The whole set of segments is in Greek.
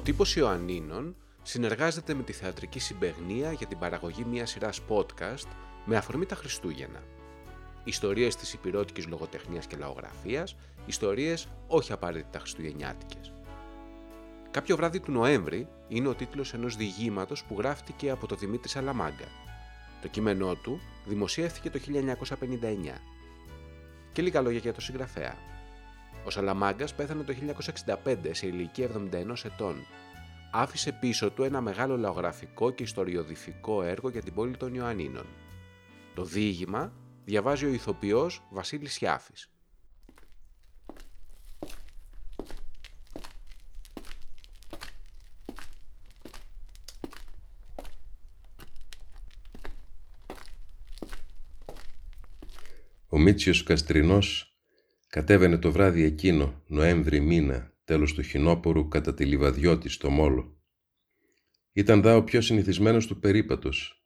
τύπος Ιωαννίνων συνεργάζεται με τη Θεατρική Συμπεγνία για την παραγωγή μιας σειράς podcast με αφορμή τα Χριστούγεννα. Ιστορίες της υπηρώτικης λογοτεχνίας και λαογραφίας, ιστορίες όχι απαραίτητα χριστουγεννιάτικες. Κάποιο βράδυ του Νοέμβρη είναι ο τίτλος ενός διηγήματος που γράφτηκε από το Δημήτρη Σαλαμάγκα. Το κείμενό του δημοσιεύθηκε το 1959. Και λίγα λόγια για το συγγραφέα. Ο Σαλαμάγκας πέθανε το 1965 σε ηλικία 71 ετών. Άφησε πίσω του ένα μεγάλο λαογραφικό και ιστοριοδηφικό έργο για την πόλη των Ιωαννίνων. Το διήγημα διαβάζει ο ηθοποιός Βασίλης Σιάφης. Ο Μίτσιος Καστρινός κατέβαινε το βράδυ εκείνο, Νοέμβρη μήνα, τέλος του χινόπορου, κατά τη Λιβαδιώτη στο Μόλο. Ήταν δά ο πιο συνηθισμένος του περίπατος.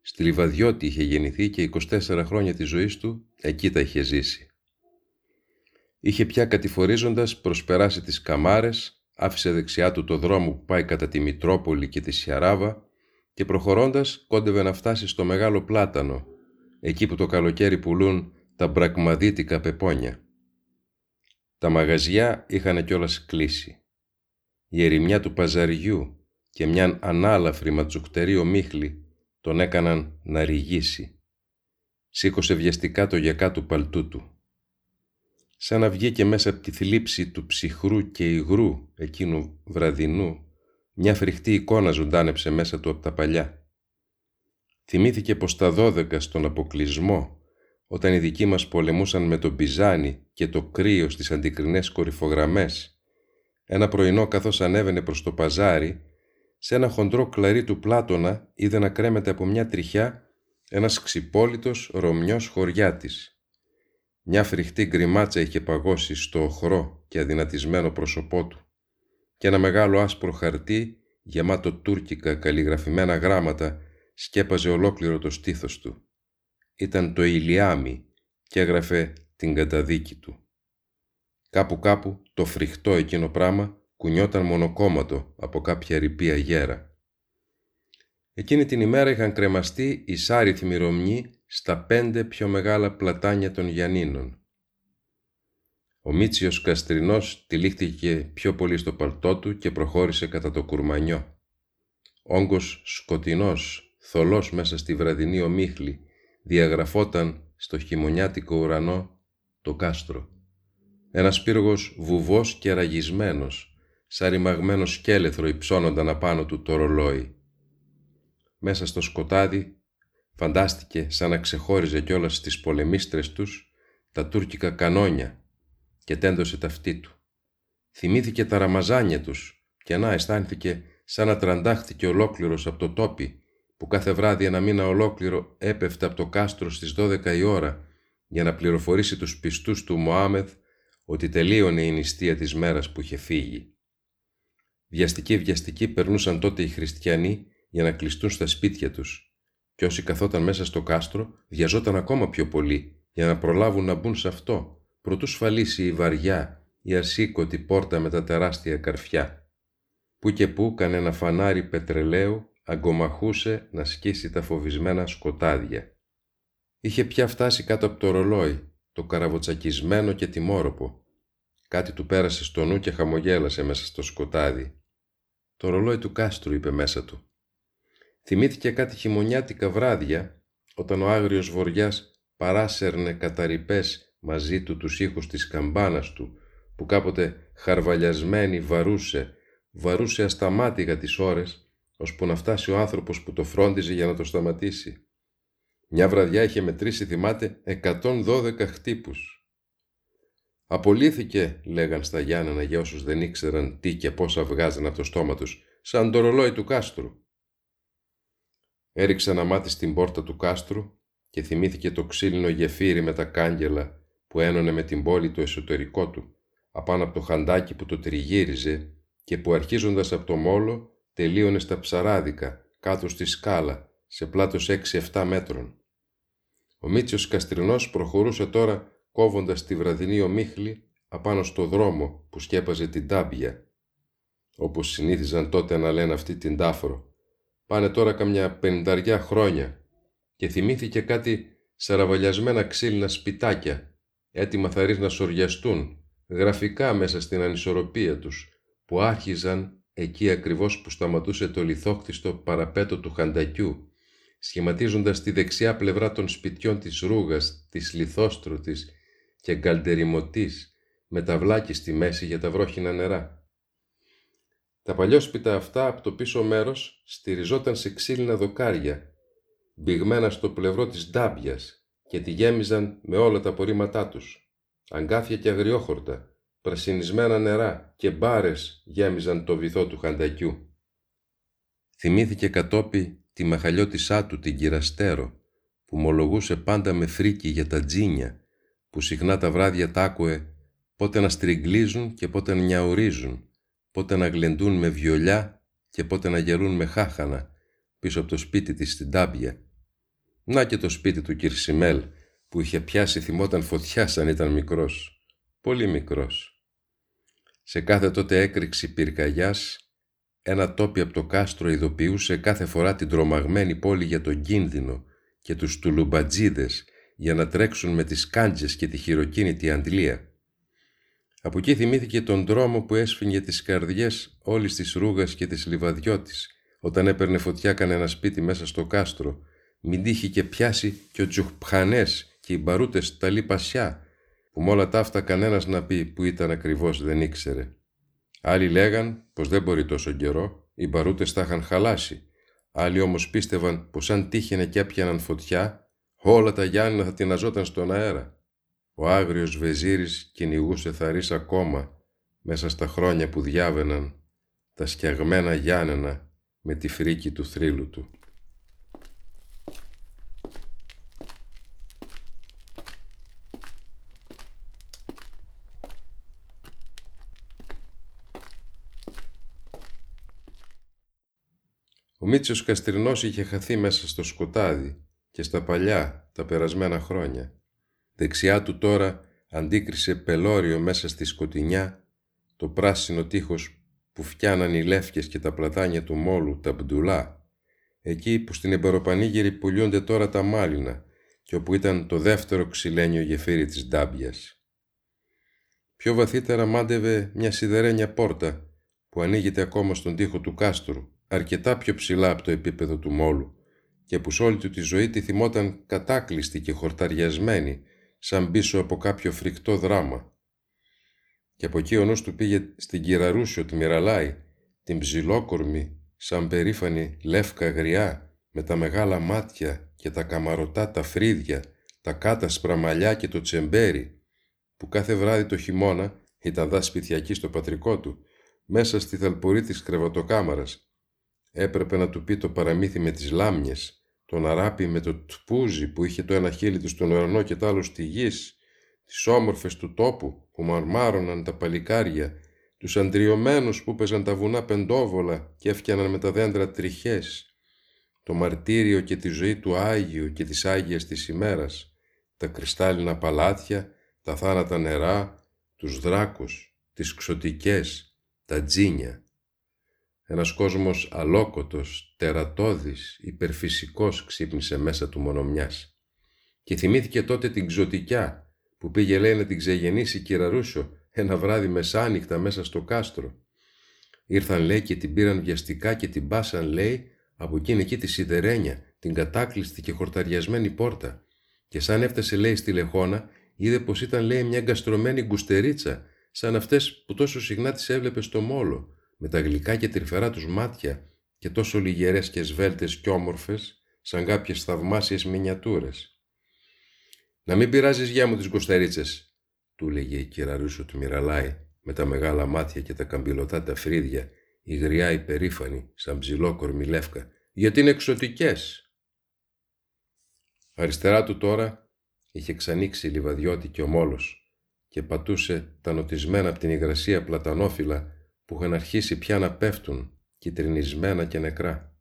Στη Λιβαδιώτη είχε γεννηθεί και 24 χρόνια της ζωής του εκεί τα είχε ζήσει. Είχε πια κατηφορίζοντας προσπεράσει τις καμάρες, άφησε δεξιά του το δρόμο που πάει κατά τη Μητρόπολη και τη Σιαράβα και προχωρώντας κόντευε να φτάσει στο Μεγάλο Πλάτανο, εκεί που το καλοκαίρι πουλούν τα μπρακμαδίτικα πεπόνια. Τα μαγαζιά είχαν κιόλας κλείσει. Η ερημιά του παζαριού και μια ανάλαφρη ματσουκτερή ομίχλη τον έκαναν να ρηγήσει. Σήκωσε βιαστικά το γιακά του παλτού του. Σαν να βγήκε μέσα από τη θλίψη του ψυχρού και υγρού εκείνου βραδινού, μια φρικτή εικόνα ζωντάνεψε μέσα του από τα παλιά. Θυμήθηκε πως τα δώδεκα στον αποκλεισμό όταν οι δικοί μας πολεμούσαν με τον Πιζάνι και το κρύο στις αντικρινές κορυφογραμμές, ένα πρωινό καθώς ανέβαινε προς το παζάρι, σε ένα χοντρό κλαρί του Πλάτωνα είδε να κρέμεται από μια τριχιά ένας ξυπόλυτος ρωμιός χωριάτης. Μια φρικτή γκριμάτσα είχε παγώσει στο οχρό και αδυνατισμένο πρόσωπό του και ένα μεγάλο άσπρο χαρτί γεμάτο τουρκικά καλλιγραφημένα γράμματα σκέπαζε ολόκληρο το στήθος του ήταν το Ηλιάμι και έγραφε την καταδίκη του. Κάπου κάπου το φρικτό εκείνο πράγμα κουνιόταν μονοκόμματο από κάποια ρηπία γέρα. Εκείνη την ημέρα είχαν κρεμαστεί οι σάριθμοι Ρωμνοί στα πέντε πιο μεγάλα πλατάνια των Γιαννίνων. Ο Μίτσιος Καστρινός τυλίχτηκε πιο πολύ στο παλτό του και προχώρησε κατά το κουρμανιό. Όγκος σκοτεινός, θολός μέσα στη βραδινή ομίχλη, διαγραφόταν στο χειμωνιάτικο ουρανό το κάστρο. Ένας πύργος βουβός και ραγισμένος, σαν ρημαγμένο σκέλεθρο υψώνονταν απάνω του το ρολόι. Μέσα στο σκοτάδι φαντάστηκε σαν να ξεχώριζε κιόλας στις πολεμίστρες τους τα τουρκικά κανόνια και τέντωσε ταυτί του. Θυμήθηκε τα ραμαζάνια τους και να αισθάνθηκε σαν να τραντάχθηκε ολόκληρος από το τόπι που κάθε βράδυ ένα μήνα ολόκληρο έπεφτε από το κάστρο στις 12 η ώρα για να πληροφορήσει τους πιστούς του Μωάμεθ ότι τελείωνε η νηστεία της μέρας που είχε φύγει. Βιαστικοί βιαστικοί περνούσαν τότε οι χριστιανοί για να κλειστούν στα σπίτια τους και όσοι καθόταν μέσα στο κάστρο βιαζόταν ακόμα πιο πολύ για να προλάβουν να μπουν σε αυτό προτού σφαλίσει η βαριά, η ασήκωτη πόρτα με τα τεράστια καρφιά. Που και που κανένα φανάρι πετρελαίου αγκομαχούσε να σκίσει τα φοβισμένα σκοτάδια. Είχε πια φτάσει κάτω από το ρολόι, το καραβοτσακισμένο και τιμόροπο. Κάτι του πέρασε στο νου και χαμογέλασε μέσα στο σκοτάδι. Το ρολόι του κάστρου, είπε μέσα του. Θυμήθηκε κάτι χειμωνιάτικα βράδια, όταν ο άγριος βοριάς παράσερνε καταρρυπές μαζί του τους ήχους της καμπάνας του, που κάποτε χαρβαλιασμένη βαρούσε, βαρούσε ασταμάτηγα τις ώρες ώσπου να φτάσει ο άνθρωπος που το φρόντιζε για να το σταματήσει. Μια βραδιά είχε μετρήσει, θυμάται, 112 χτύπους. Απολύθηκε, λέγαν στα Γιάννενα για όσους δεν ήξεραν τι και πόσα βγάζαν από το στόμα τους, σαν το ρολόι του κάστρου. Έριξε ένα μάτι στην πόρτα του κάστρου και θυμήθηκε το ξύλινο γεφύρι με τα κάγκελα που ένωνε με την πόλη το εσωτερικό του, απάνω από το χαντάκι που το τριγύριζε και που αρχίζοντας από το μόλο τελείωνες στα ψαράδικα, κάτω στη σκάλα, σε πλάτος 6-7 μέτρων. Ο Μίτσιος Καστρινός προχωρούσε τώρα κόβοντας τη βραδινή ομίχλη απάνω στο δρόμο που σκέπαζε την τάμπια. όπως συνήθιζαν τότε να λένε αυτή την τάφρο. Πάνε τώρα καμιά πενταριά χρόνια και θυμήθηκε κάτι σαραβαλιασμένα ξύλινα σπιτάκια, έτοιμα θαρείς να σοριαστούν, γραφικά μέσα στην ανισορροπία τους, που άρχιζαν εκεί ακριβώς που σταματούσε το λιθόκτιστο παραπέτο του χαντακιού, σχηματίζοντας τη δεξιά πλευρά των σπιτιών της Ρούγας, της Λιθόστρωτης και Γκαλτεριμωτής, με ταυλάκι στη μέση για τα βρόχινα νερά. Τα παλιόσπιτα αυτά από το πίσω μέρος στηριζόταν σε ξύλινα δοκάρια, μπηγμένα στο πλευρό της ντάμπιας και τη γέμιζαν με όλα τα απορρίμματά τους. Αγκάθια και αγριόχορτα, πρασινισμένα νερά και μπάρες γέμιζαν το βυθό του χαντακιού. Θυμήθηκε κατόπι τη μαχαλιώτησά του την κυραστέρο, που μολογούσε πάντα με φρίκι για τα τζίνια, που συχνά τα βράδια τάκουε πότε να στριγκλίζουν και πότε να νιαουρίζουν, πότε να γλεντούν με βιολιά και πότε να γερούν με χάχανα, πίσω από το σπίτι της στην Τάμπια. Να και το σπίτι του Κυρσιμέλ, που είχε πιάσει θυμόταν φωτιά σαν ήταν μικρός, πολύ μικρός. Σε κάθε τότε έκρηξη πυρκαγιάς, ένα τόπι από το κάστρο ειδοποιούσε κάθε φορά την τρομαγμένη πόλη για τον κίνδυνο και τους τουλουμπατζίδες για να τρέξουν με τις κάντζες και τη χειροκίνητη αντλία. Από εκεί θυμήθηκε τον δρόμο που έσφυγε τις καρδιές όλης της ρούγας και της λιβαδιώτης όταν έπαιρνε φωτιά κανένα σπίτι μέσα στο κάστρο μην τύχει και πιάσει και ο τζουχπχανές και οι μπαρούτες τα λιπασιά που με όλα τα αυτά κανένας να πει που ήταν ακριβώς δεν ήξερε. Άλλοι λέγαν πως δεν μπορεί τόσο καιρό, οι μπαρούτες τα είχαν χαλάσει. Άλλοι όμως πίστευαν πως αν τύχαινε και έπιαναν φωτιά, όλα τα Γιάννηνα θα τειναζόταν στον αέρα. Ο άγριος Βεζίρης κυνηγούσε θαρής ακόμα μέσα στα χρόνια που διάβαιναν τα σκιαγμένα Γιάννενα με τη φρίκη του θρύλου του. Ο Μίτσος Καστρινός είχε χαθεί μέσα στο σκοτάδι και στα παλιά, τα περασμένα χρόνια. Δεξιά του τώρα αντίκρισε πελώριο μέσα στη σκοτεινιά το πράσινο τείχος που φτιάναν οι λεύκες και τα πλατάνια του μόλου, τα μπντουλά, εκεί που στην εμπεροπανήγυρη πουλιούνται τώρα τα μάλινα και όπου ήταν το δεύτερο ξυλένιο γεφύρι της Ντάμπιας. Πιο βαθύτερα μάντευε μια σιδερένια πόρτα που ανοίγεται ακόμα στον τοίχο του κάστρου, αρκετά πιο ψηλά από το επίπεδο του μόλου και που σ' όλη του τη ζωή τη θυμόταν κατάκλειστη και χορταριασμένη σαν πίσω από κάποιο φρικτό δράμα. Και από εκεί ο νους του πήγε στην Κυραρούσιο τη Μυραλάη, την ψηλόκορμη, σαν περήφανη λεύκα γριά, με τα μεγάλα μάτια και τα καμαρωτά τα φρύδια, τα κάτασπρα μαλλιά και το τσεμπέρι, που κάθε βράδυ το χειμώνα ήταν δά σπιτιακή στο πατρικό του, μέσα στη θαλπορή της κρεβατοκάμαρας. Έπρεπε να του πει το παραμύθι με τις λάμιες, τον αράπη με το τπούζι που είχε το ένα χείλι του στον ουρανό και το άλλο στη γης, τις όμορφες του τόπου που μαρμάρωναν τα παλικάρια, τους αντριωμένους που παίζαν τα βουνά πεντόβολα και έφτιαναν με τα δέντρα τριχές, το μαρτύριο και τη ζωή του Άγιου και της Άγιας της ημέρας, τα κρυστάλλινα παλάτια, τα θάνατα νερά, τους δράκους, τις ξωτικές, τα τζίνια. Ένας κόσμος αλόκοτος, τερατώδης, υπερφυσικός ξύπνησε μέσα του μονομιάς. Και θυμήθηκε τότε την ξωτικιά που πήγε λέει να την ξεγεννήσει κυραρούσιο ένα βράδυ μεσάνυχτα μέσα στο κάστρο. Ήρθαν λέει και την πήραν βιαστικά και την πάσαν λέει από εκείνη εκεί τη σιδερένια, την κατάκλειστη και χορταριασμένη πόρτα. Και σαν έφτασε λέει στη λεχόνα, είδε πως ήταν λέει μια γκαστρωμένη γκουστερίτσα, σαν αυτές που τόσο συχνά τις έβλεπε στο μόλο, με τα γλυκά και τρυφερά τους μάτια και τόσο λιγερές και σβέλτες κι όμορφες, σαν κάποιες θαυμάσιες μινιατούρες. «Να μην πειράζεις γεια μου τις κοστερίτσες», του λέγε η κυραρούσου του Μυραλάη, με τα μεγάλα μάτια και τα καμπυλωτά τα φρύδια, η γριά υπερήφανη, σαν ψηλόκορμη λεύκα, γιατί είναι εξωτικές. Αριστερά του τώρα είχε ξανοίξει λιβαδιώτη και ο μόλος και πατούσε τα νοτισμένα από την υγρασία πλατανόφυλλα που είχαν αρχίσει πια να πέφτουν, κυτρινισμένα και νεκρά.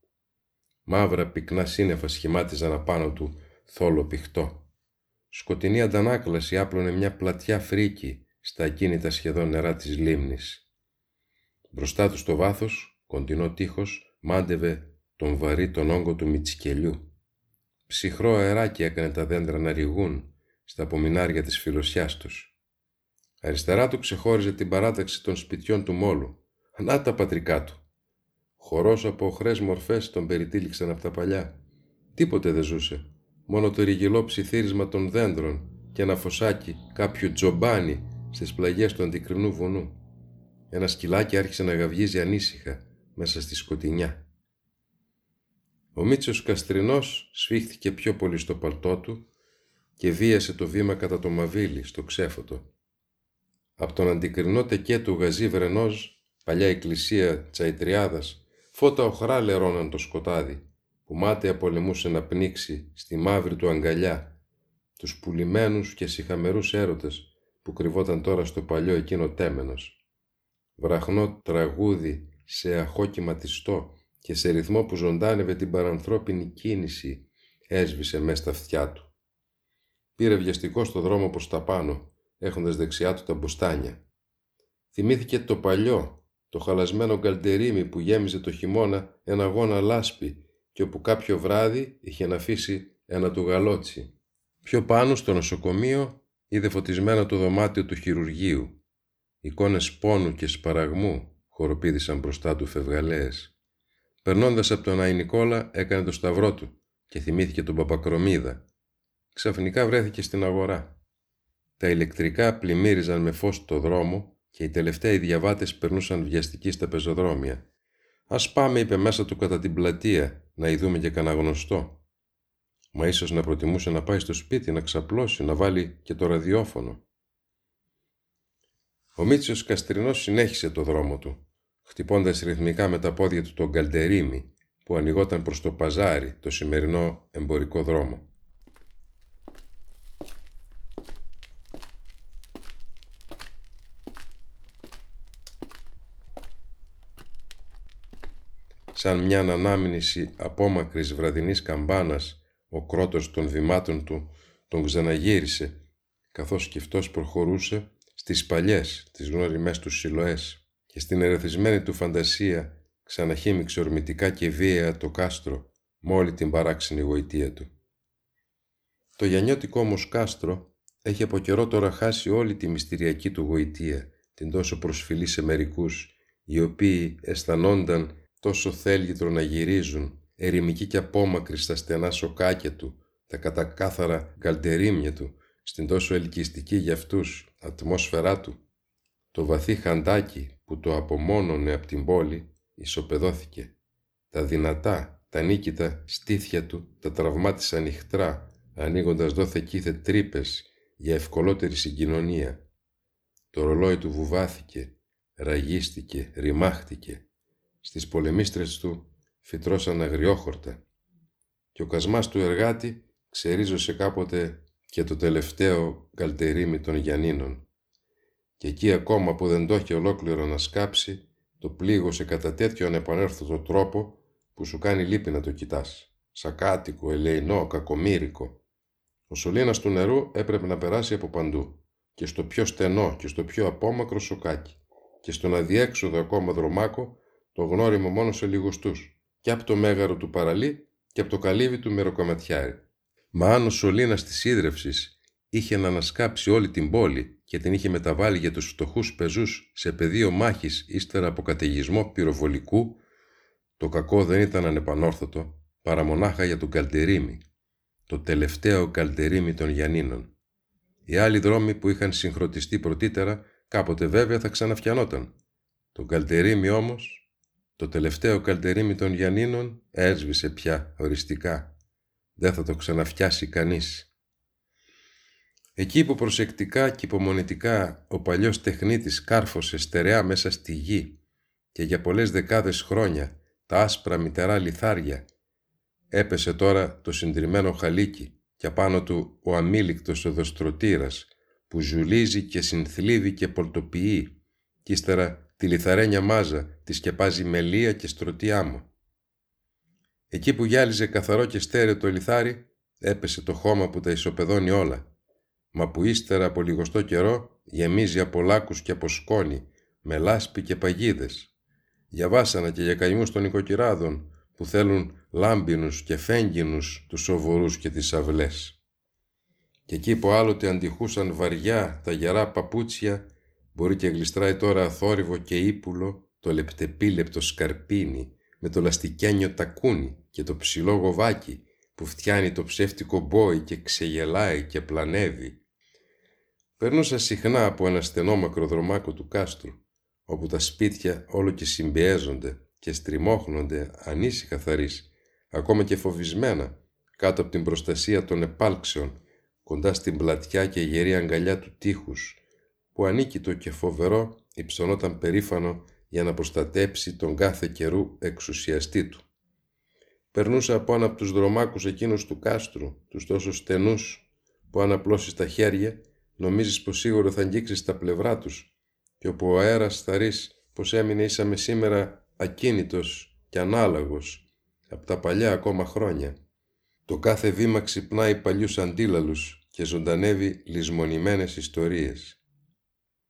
Μαύρα πυκνά σύννεφα σχημάτιζαν απάνω του θόλο πηχτό. Σκοτεινή αντανάκλαση άπλωνε μια πλατιά φρίκη στα ακίνητα σχεδόν νερά της λίμνης. Μπροστά του στο βάθος, κοντινό τείχος, μάντευε τον βαρύ τον όγκο του μιτσικελιού. Ψυχρό αεράκι έκανε τα δέντρα να ρηγούν στα απομεινάρια της φιλοσιάς τους. Αριστερά του ξεχώριζε την παράταξη των σπιτιών του μόλου. Ανά τα πατρικά του. Χορός από οχρές μορφές τον περιτύλιξαν από τα παλιά. Τίποτε δεν ζούσε. Μόνο το ρηγυλό ψιθύρισμα των δέντρων και ένα φωσάκι κάποιου τζομπάνι στις πλαγιές του αντικρινού βουνού. Ένα σκυλάκι άρχισε να γαυγίζει ανήσυχα μέσα στη σκοτεινιά. Ο Μίτσος Καστρινός σφίχθηκε πιο πολύ στο παλτό του και βίασε το βήμα κατά το μαβίλι, στο ξέφωτο. Από τον αντικρινό τεκέ του γαζί Βρενόζ, παλιά εκκλησία Τσαϊτριάδας, φώτα οχρά λερώναν το σκοτάδι, που μάταια πολεμούσε να πνίξει στη μαύρη του αγκαλιά, τους πουλημένους και συχαμερούς έρωτες που κρυβόταν τώρα στο παλιό εκείνο τέμενος. Βραχνό τραγούδι σε αχόκιματιστό και σε ρυθμό που ζωντάνευε την παρανθρώπινη κίνηση έσβησε μέσα στα αυτιά του. Πήρε βιαστικό στο δρόμο προς τα πάνω, έχοντας δεξιά του τα μπουστάνια. Θυμήθηκε το παλιό, το χαλασμένο γκαλτερίμι που γέμιζε το χειμώνα ένα γόνα λάσπη και όπου κάποιο βράδυ είχε να αφήσει ένα του γαλότσι. Πιο πάνω στο νοσοκομείο είδε φωτισμένα το δωμάτιο του χειρουργείου. Εικόνες πόνου και σπαραγμού χοροπήδησαν μπροστά του φευγαλέες. Περνώντας από τον Άι Νικόλα, έκανε το σταυρό του και θυμήθηκε τον Παπακρομίδα. Ξαφνικά βρέθηκε στην αγορά. Τα ηλεκτρικά πλημμύριζαν με φως το δρόμο και οι τελευταίοι διαβάτες περνούσαν βιαστικοί στα πεζοδρόμια. «Ας πάμε», είπε μέσα του κατά την πλατεία, «να ειδούμε και κανένα γνωστό». Μα ίσως να προτιμούσε να πάει στο σπίτι, να ξαπλώσει, να βάλει και το ραδιόφωνο. Ο Μίτσιος Καστρινός συνέχισε το δρόμο του χτυπώντας ρυθμικά με τα πόδια του τον καλτερίμι που ανοιγόταν προς το παζάρι, το σημερινό εμπορικό δρόμο. Σαν μια ανάμνηση απόμακρης βραδινής καμπάνας, ο κρότος των βημάτων του τον ξαναγύρισε, καθώς κι αυτός προχωρούσε στις παλιές, τις γνωριμές του σιλοές και στην ερεθισμένη του φαντασία ξαναχύμιξε ορμητικά και βίαια το κάστρο με όλη την παράξενη γοητεία του. Το γιανιώτικο όμως κάστρο έχει από καιρό τώρα χάσει όλη τη μυστηριακή του γοητεία, την τόσο προσφυλή σε μερικούς, οι οποίοι αισθανόνταν τόσο θέλγητρο να γυρίζουν, ερημικοί και απόμακροι στα στενά σοκάκια του, τα κατακάθαρα καλτερίμια του, στην τόσο ελκυστική για αυτούς ατμόσφαιρά του. Το βαθύ χαντάκι που το απομόνωνε από την πόλη ισοπεδώθηκε. Τα δυνατά, τα νίκητα στήθια του τα τραυμάτισαν ηχτρά, ανοίγοντας δόθε κήθε τρύπες για ευκολότερη συγκοινωνία. Το ρολόι του βουβάθηκε, ραγίστηκε, ρημάχτηκε. Στις πολεμίστρες του φυτρώσαν αγριόχορτα και ο κασμάς του εργάτη ξερίζωσε κάποτε και το τελευταίο καλτερίμι των Γιαννίνων και εκεί ακόμα που δεν το έχει ολόκληρο να σκάψει, το πλήγωσε κατά τέτοιον επανέρθωτο τρόπο που σου κάνει λύπη να το κοιτάς. Σακάτικο, ελεηνό, κακομύρικο. Ο σωλήνας του νερού έπρεπε να περάσει από παντού και στο πιο στενό και στο πιο απόμακρο σοκάκι και στον αδιέξοδο ακόμα δρομάκο το γνώριμο μόνο σε λιγοστούς και από το μέγαρο του παραλί και από το καλύβι του μεροκαματιάρι. Μα αν ο σωλήνας της ίδρευσης είχε να ανασκάψει όλη την πόλη και την είχε μεταβάλει για τους φτωχούς πεζούς σε πεδίο μάχης ύστερα από καταιγισμό πυροβολικού, το κακό δεν ήταν ανεπανόρθωτο, παρά μονάχα για τον Καλτερίμι, το τελευταίο Καλτερίμι των Γιαννίνων. Οι άλλοι δρόμοι που είχαν συγχρονιστεί πρωτήτερα κάποτε βέβαια θα ξαναφιανόταν. Το Καλτερίμι όμως, το τελευταίο Καλτερίμι των Γιαννίνων έσβησε πια οριστικά. Δεν θα το ξαναφιάσει κανείς. Εκεί που προσεκτικά και υπομονετικά ο παλιός τεχνίτης κάρφωσε στερεά μέσα στη γη και για πολλές δεκάδες χρόνια τα άσπρα μητερά λιθάρια, έπεσε τώρα το συντριμμένο χαλίκι και απάνω του ο αμήλικτος οδοστρωτήρας που ζουλίζει και συνθλίβει και πολτοποιεί και ύστερα τη λιθαρένια μάζα τη σκεπάζει μελία και στρωτή άμμο. Εκεί που γυάλιζε καθαρό και στέρεο το λιθάρι, έπεσε το χώμα που τα ισοπεδώνει όλα μα που ύστερα από λιγοστό καιρό γεμίζει από λάκους και από σκόνη, με λάσπη και παγίδες, για βάσανα και για καημούς των οικοκυράδων που θέλουν λάμπινους και φέγγινους τους σοβορούς και τις αυλές. Και εκεί που άλλοτε αντιχούσαν βαριά τα γερά παπούτσια, μπορεί και γλιστράει τώρα αθόρυβο και ύπουλο το λεπτεπίλεπτο σκαρπίνι με το λαστικένιο τακούνι και το ψηλό γοβάκι που φτιάνει το ψεύτικο μπόι και ξεγελάει και πλανεύει. Περνούσα συχνά από ένα στενό μακροδρομάκο του κάστρου, όπου τα σπίτια όλο και συμπιέζονται και στριμώχνονται ανήσυχα θαρείς, ακόμα και φοβισμένα, κάτω από την προστασία των επάλξεων, κοντά στην πλατιά και γερή αγκαλιά του τείχους, που ανίκητο και φοβερό υψωνόταν περήφανο για να προστατέψει τον κάθε καιρού εξουσιαστή του. Περνούσα από ένα από τους δρομάκους εκείνους του κάστρου, τους τόσο στενούς, που αν απλώσεις τα χέρια, νομίζεις πως σίγουρα θα αγγίξεις τα πλευρά τους, και όπου ο αέρας θαρείς πως έμεινε ήσαμε σήμερα ακίνητος και ανάλογος από τα παλιά ακόμα χρόνια. Το κάθε βήμα ξυπνάει παλιούς αντίλαλους και ζωντανεύει λησμονημένες ιστορίες.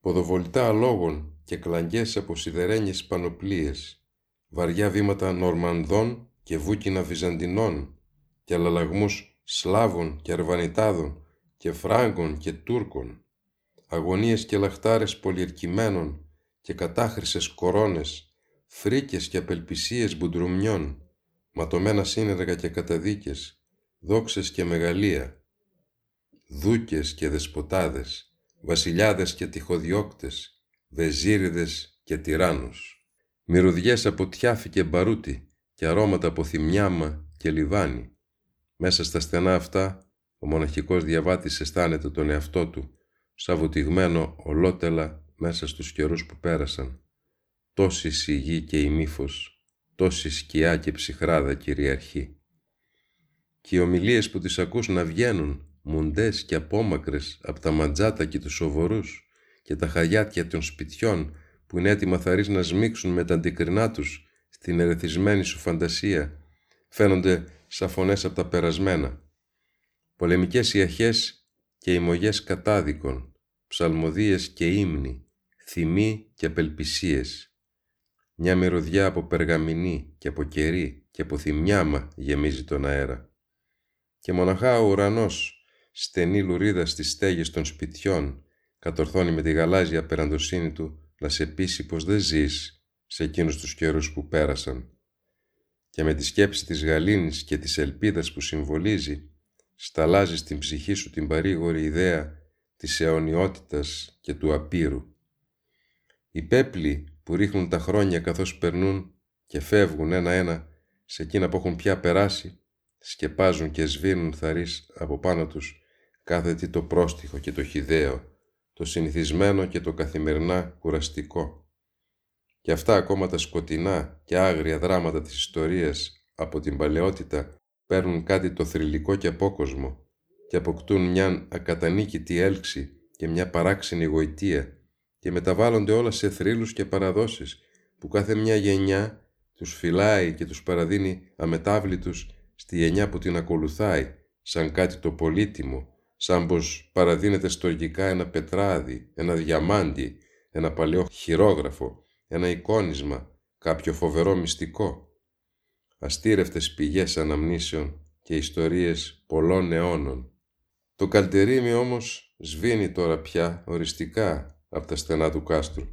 Ποδοβολητά αλόγων και κλαγγές από σιδερένιες πανοπλίες, βαριά βήματα Νορμανδών και βούκινα Βυζαντινών και αλλαλαγμούς Σλάβων και Αρβανιτάδων και Φράγκων και Τούρκων, αγωνίες και λαχτάρες πολιερκημένων και κατάχρησες κορώνες, φρίκες και απελπισίες μπουντρουμιών, ματωμένα σύνεργα και καταδίκες, δόξες και μεγαλεία, δούκες και δεσποτάδες, βασιλιάδες και τυχοδιώκτες, βεζίριδες και τυράννους, μυρωδιές από τιάφη και μπαρούτι και αρώματα από θυμιάμα και λιβάνι. Μέσα στα στενά αυτά, ο μοναχικός διαβάτης αισθάνεται τον εαυτό του, σαβουτιγμένο ολότελα μέσα στους καιρούς που πέρασαν. Τόση σιγή και ημίφος, τόση σκιά και ψυχράδα κυριαρχεί. Και οι ομιλίες που τις ακούς να βγαίνουν, μουντές και απόμακρες από τα μαντζάτα και τους σοβορούς και τα χαγιάτια των σπιτιών που είναι έτοιμα θαρείς να σμίξουν με τα αντικρινά τους στην ερεθισμένη σου φαντασία, φαίνονται σαν φωνές από τα περασμένα. Πολεμικές ιαχές και ημωγές κατάδικων, ψαλμοδίες και ύμνοι, θυμοί και απελπισίες. Μια μυρωδιά από περγαμηνή και από κερί και από θυμιάμα γεμίζει τον αέρα. Και μοναχά ο ουρανός, στενή λουρίδα στις στέγες των σπιτιών, κατορθώνει με τη γαλάζια περαντοσύνη του να σε πείσει πως δεν ζεις σε εκείνους τους καιρούς που πέρασαν. Και με τη σκέψη της γαλήνης και της ελπίδας που συμβολίζει, σταλάζεις στην ψυχή σου την παρήγορη ιδέα της αιωνιότητας και του απείρου. Οι πέπλοι που ρίχνουν τα χρόνια καθώς περνούν και φεύγουν ένα-ένα σε εκείνα που έχουν πια περάσει, σκεπάζουν και σβήνουν θαρείς από πάνω τους κάθε τι το πρόστιχο και το χιδαίο, το συνηθισμένο και το καθημερινά κουραστικό. Και αυτά ακόμα τα σκοτεινά και άγρια δράματα της ιστορίας από την παλαιότητα παίρνουν κάτι το θρηλυκό και απόκοσμο και αποκτούν μια ακατανίκητη έλξη και μια παράξενη γοητεία και μεταβάλλονται όλα σε θρύλους και παραδόσεις που κάθε μια γενιά τους φυλάει και τους παραδίνει αμετάβλητους στη γενιά που την ακολουθάει σαν κάτι το πολύτιμο, σαν πως παραδίνεται στοργικά ένα πετράδι, ένα διαμάντι, ένα παλαιό χειρόγραφο, ένα εικόνισμα, κάποιο φοβερό μυστικό. Αστήρευτες πηγές αναμνήσεων και ιστορίες πολλών αιώνων. Το καλτερίμι όμως σβήνει τώρα πια οριστικά από τα στενά του κάστρου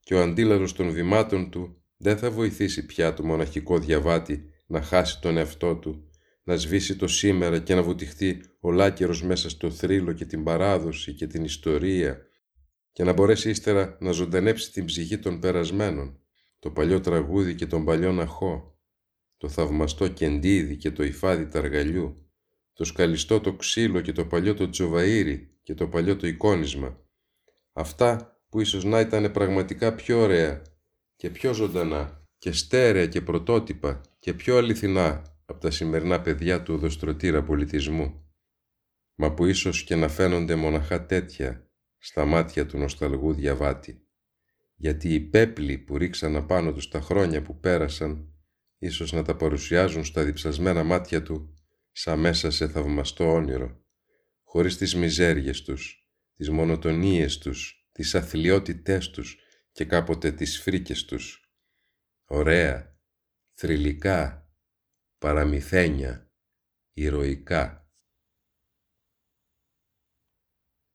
και ο αντίλαρος των βημάτων του δεν θα βοηθήσει πια το μοναχικό διαβάτη να χάσει τον εαυτό του, να σβήσει το σήμερα και να βουτυχτεί ολάκερος μέσα στο θρύλο και την παράδοση και την ιστορία και να μπορέσει ύστερα να ζωντανέψει την ψυχή των περασμένων, το παλιό τραγούδι και τον παλιό ναχό, το θαυμαστό κεντίδι και το υφάδι ταργαλιού, το σκαλιστό το ξύλο και το παλιό το τζοβαΐρι και το παλιό το εικόνισμα, Αυτά που ίσως να ήταν πραγματικά πιο ωραία και πιο ζωντανά και στέρεα και πρωτότυπα και πιο αληθινά από τα σημερινά παιδιά του οδοστρωτήρα πολιτισμού. Μα που ίσως και να φαίνονται μοναχά τέτοια στα μάτια του νοσταλγού διαβάτη. Γιατί οι πέπλοι που ρίξαν απάνω τους τα χρόνια που πέρασαν ίσως να τα παρουσιάζουν στα διψασμένα μάτια του σαν μέσα σε θαυμαστό όνειρο, χωρίς τις μιζέριες τους, τις μονοτονίες τους, τις αθλιότητές τους και κάποτε τις φρίκες τους. ωραία, θρηλυκά, παραμυθένια, ηρωικά.